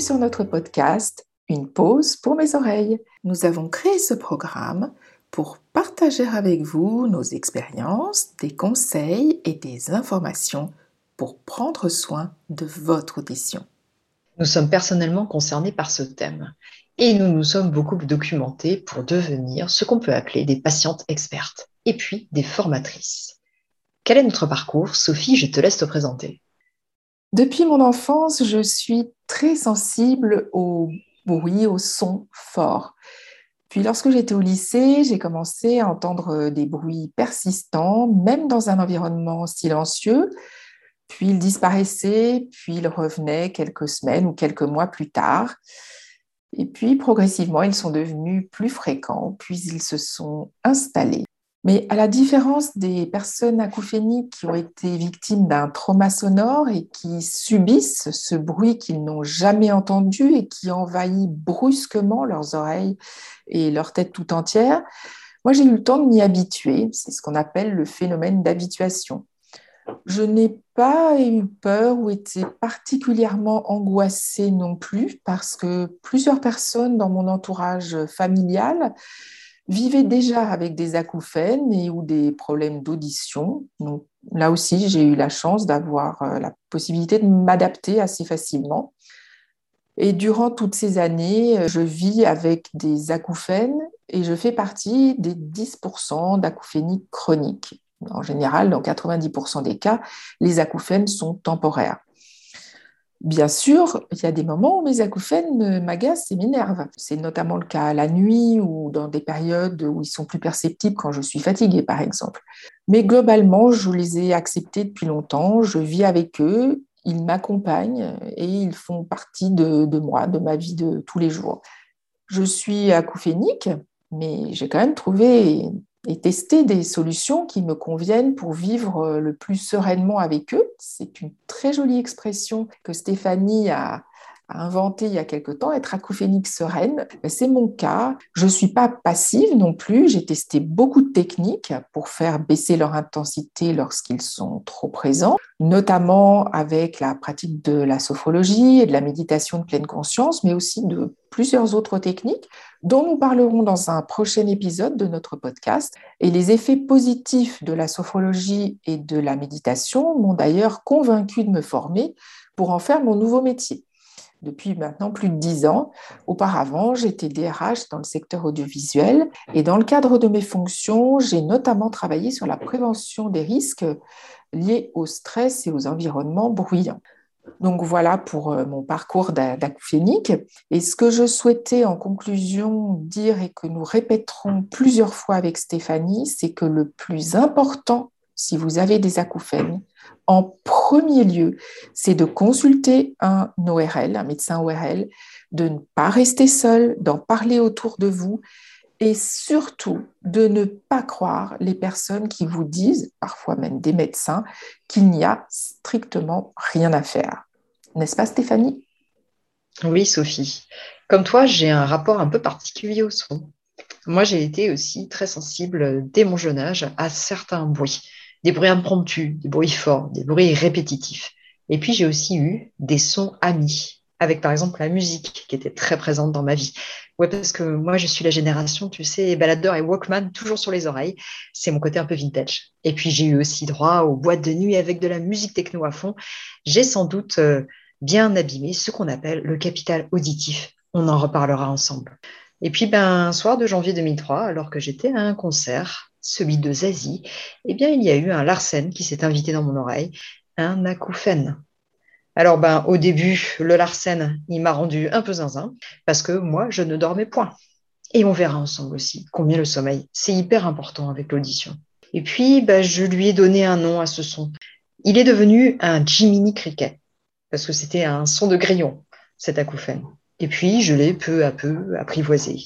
Bienvenue sur notre podcast Une pause pour mes oreilles. Nous avons créé ce programme pour partager avec vous nos expériences, des conseils et des informations pour prendre soin de votre audition. Nous sommes personnellement concernés par ce thème et nous nous sommes beaucoup documentés pour devenir ce qu'on peut appeler des patientes expertes et puis des formatrices. Quel est notre parcours? Sophie, je te laisse te présenter. Depuis mon enfance, je suis très sensible au bruit, au son fort. Puis lorsque j'étais au lycée, j'ai commencé à entendre des bruits persistants, même dans un environnement silencieux. Puis ils disparaissaient, puis ils revenaient quelques semaines ou quelques mois plus tard. Et puis progressivement, ils sont devenus plus fréquents, puis ils se sont installés. Mais à la différence des personnes acouphéniques qui ont été victimes d'un trauma sonore et qui subissent ce bruit qu'ils n'ont jamais entendu et qui envahit brusquement leurs oreilles et leur tête tout entière, moi j'ai eu le temps de m'y habituer. C'est ce qu'on appelle le phénomène d'habituation. Je n'ai pas eu peur ou été particulièrement angoissée non plus parce que plusieurs personnes dans mon entourage familial vivaient déjà avec des acouphènes et ou des problèmes d'audition. Là aussi, j'ai eu la chance d'avoir euh, la possibilité de m'adapter assez facilement. Et durant toutes ces années, euh, je vis avec des acouphènes et je fais partie des 10% d'acouphénie chronique. En général, dans 90% des cas, les acouphènes sont temporaires. Bien sûr, il y a des moments où mes acouphènes m'agacent et m'énervent. C'est notamment le cas la nuit ou dans des périodes où ils sont plus perceptibles quand je suis fatiguée, par exemple. Mais globalement, je les ai acceptés depuis longtemps. Je vis avec eux, ils m'accompagnent et ils font partie de, de moi, de ma vie de tous les jours. Je suis acouphénique, mais j'ai quand même trouvé et tester des solutions qui me conviennent pour vivre euh, le plus sereinement avec eux. C'est une très jolie expression que Stéphanie a, inventé il y a quelque temps, être acouphénique sereine. C'est mon cas. Je ne suis pas passive non plus. J'ai testé beaucoup de techniques pour faire baisser leur intensité lorsqu'ils sont trop présents, notamment avec la pratique de la sophrologie et de la méditation de pleine conscience, mais aussi de plusieurs autres techniques dont nous parlerons dans un prochain épisode de notre podcast. Et les effets positifs de la sophrologie et de la méditation m'ont d'ailleurs convaincu de me former pour en faire mon nouveau métier. Depuis maintenant plus de dix ans. Auparavant, j'étais DRH dans le secteur audiovisuel et dans le cadre de mes fonctions, j'ai notamment travaillé sur la prévention des risques liés au stress et aux environnements bruyants. Donc voilà pour euh, mon parcours d'acouphénique. Et ce que je souhaitais en conclusion dire et que nous répéterons plusieurs fois avec Stéphanie, c'est que le plus important, si vous avez des acouphènes, en premier lieu, c'est de consulter un ORL, un médecin ORL, de ne pas rester seul, d'en parler autour de vous et surtout de ne pas croire les personnes qui vous disent, parfois même des médecins, qu'il n'y a strictement rien à faire. N'est-ce pas Stéphanie? Oui Sophie. Comme toi, j'ai un rapport un peu particulier au son. Moi, j'ai été aussi très sensible dès mon jeune âge à certains bruits, des bruits impromptus, des bruits forts, des bruits répétitifs. Et puis, j'ai aussi eu des sons amis, avec par exemple la musique qui était très présente dans ma vie. Ouais, parce que moi, je suis la génération, tu sais, baladeur et Walkman toujours sur les oreilles. C'est mon côté un peu vintage. Et puis, j'ai eu aussi droit aux boîtes de nuit avec de la musique techno à fond. J'ai sans doute euh, bien abîmé ce qu'on appelle le capital auditif. On en reparlera ensemble. Et puis, ben, un soir de janvier 2003, alors que j'étais à un concert, celui de Zazie, eh bien, il y a eu un Larsen qui s'est invité dans mon oreille, un acouphène. Alors, ben, au début, le Larsen, il m'a rendu un peu zinzin parce que moi, je ne dormais point. Et on verra ensemble aussi combien le sommeil, c'est hyper important avec l'audition. Et puis, ben, je lui ai donné un nom à ce son. Il est devenu un Jiminy Cricket parce que c'était un son de grillon, cet acouphène. Et puis, je l'ai peu à peu apprivoisé.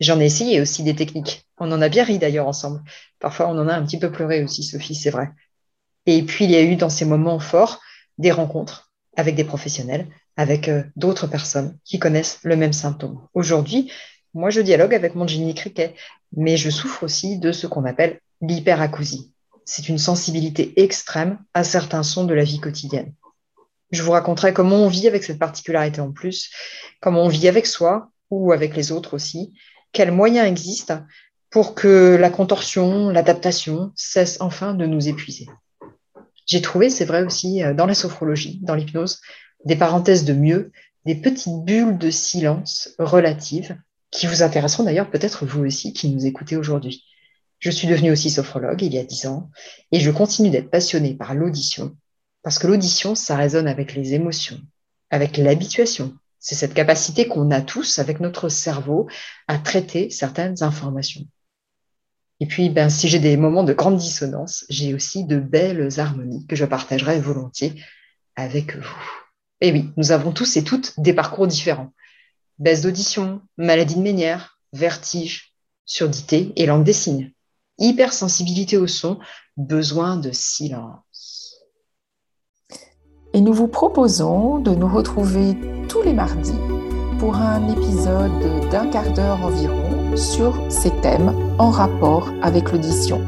J'en ai essayé aussi des techniques. On en a bien ri d'ailleurs ensemble. Parfois, on en a un petit peu pleuré aussi, Sophie, c'est vrai. Et puis, il y a eu dans ces moments forts des rencontres avec des professionnels, avec euh, d'autres personnes qui connaissent le même symptôme. Aujourd'hui, moi, je dialogue avec mon Ginny Cricket, mais je souffre aussi de ce qu'on appelle l'hyperacousie. C'est une sensibilité extrême à certains sons de la vie quotidienne. Je vous raconterai comment on vit avec cette particularité en plus, comment on vit avec soi ou avec les autres aussi, quels moyens existent pour que la contorsion, l'adaptation cessent enfin de nous épuiser. J'ai trouvé, c'est vrai aussi, euh, dans la sophrologie, dans l'hypnose, des parenthèses de mieux, des petites bulles de silence relatives qui vous intéresseront d'ailleurs peut-être vous aussi qui nous écoutez aujourd'hui. Je suis devenue aussi sophrologue il y a dix ans et je continue d'être passionnée par l'audition parce que l'audition, ça résonne avec les émotions, avec l'habituation. C'est cette capacité qu'on a tous avec notre cerveau à traiter certaines informations. Et puis, ben, si j'ai des moments de grande dissonance, j'ai aussi de belles harmonies que je partagerai volontiers avec vous. Et oui, nous avons tous et toutes des parcours différents. Baisse d'audition, maladie de Ménière, vertige, surdité et langue des signes hypersensibilité au son, besoin de silence. Et nous vous proposons de nous retrouver tous les mardis pour un épisode d'un quart d'heure environ sur ces thèmes en rapport avec l'audition.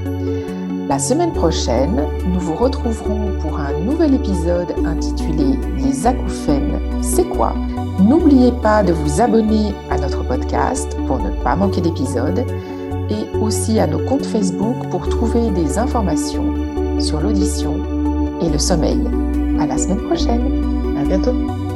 La semaine prochaine, nous vous retrouverons pour un nouvel épisode intitulé Les acouphènes, c'est quoi? N'oubliez pas de vous abonner à notre podcast pour ne pas manquer d'épisodes et aussi à nos comptes Facebook pour trouver des informations sur l'audition et le sommeil. À la semaine prochaine. À bientôt.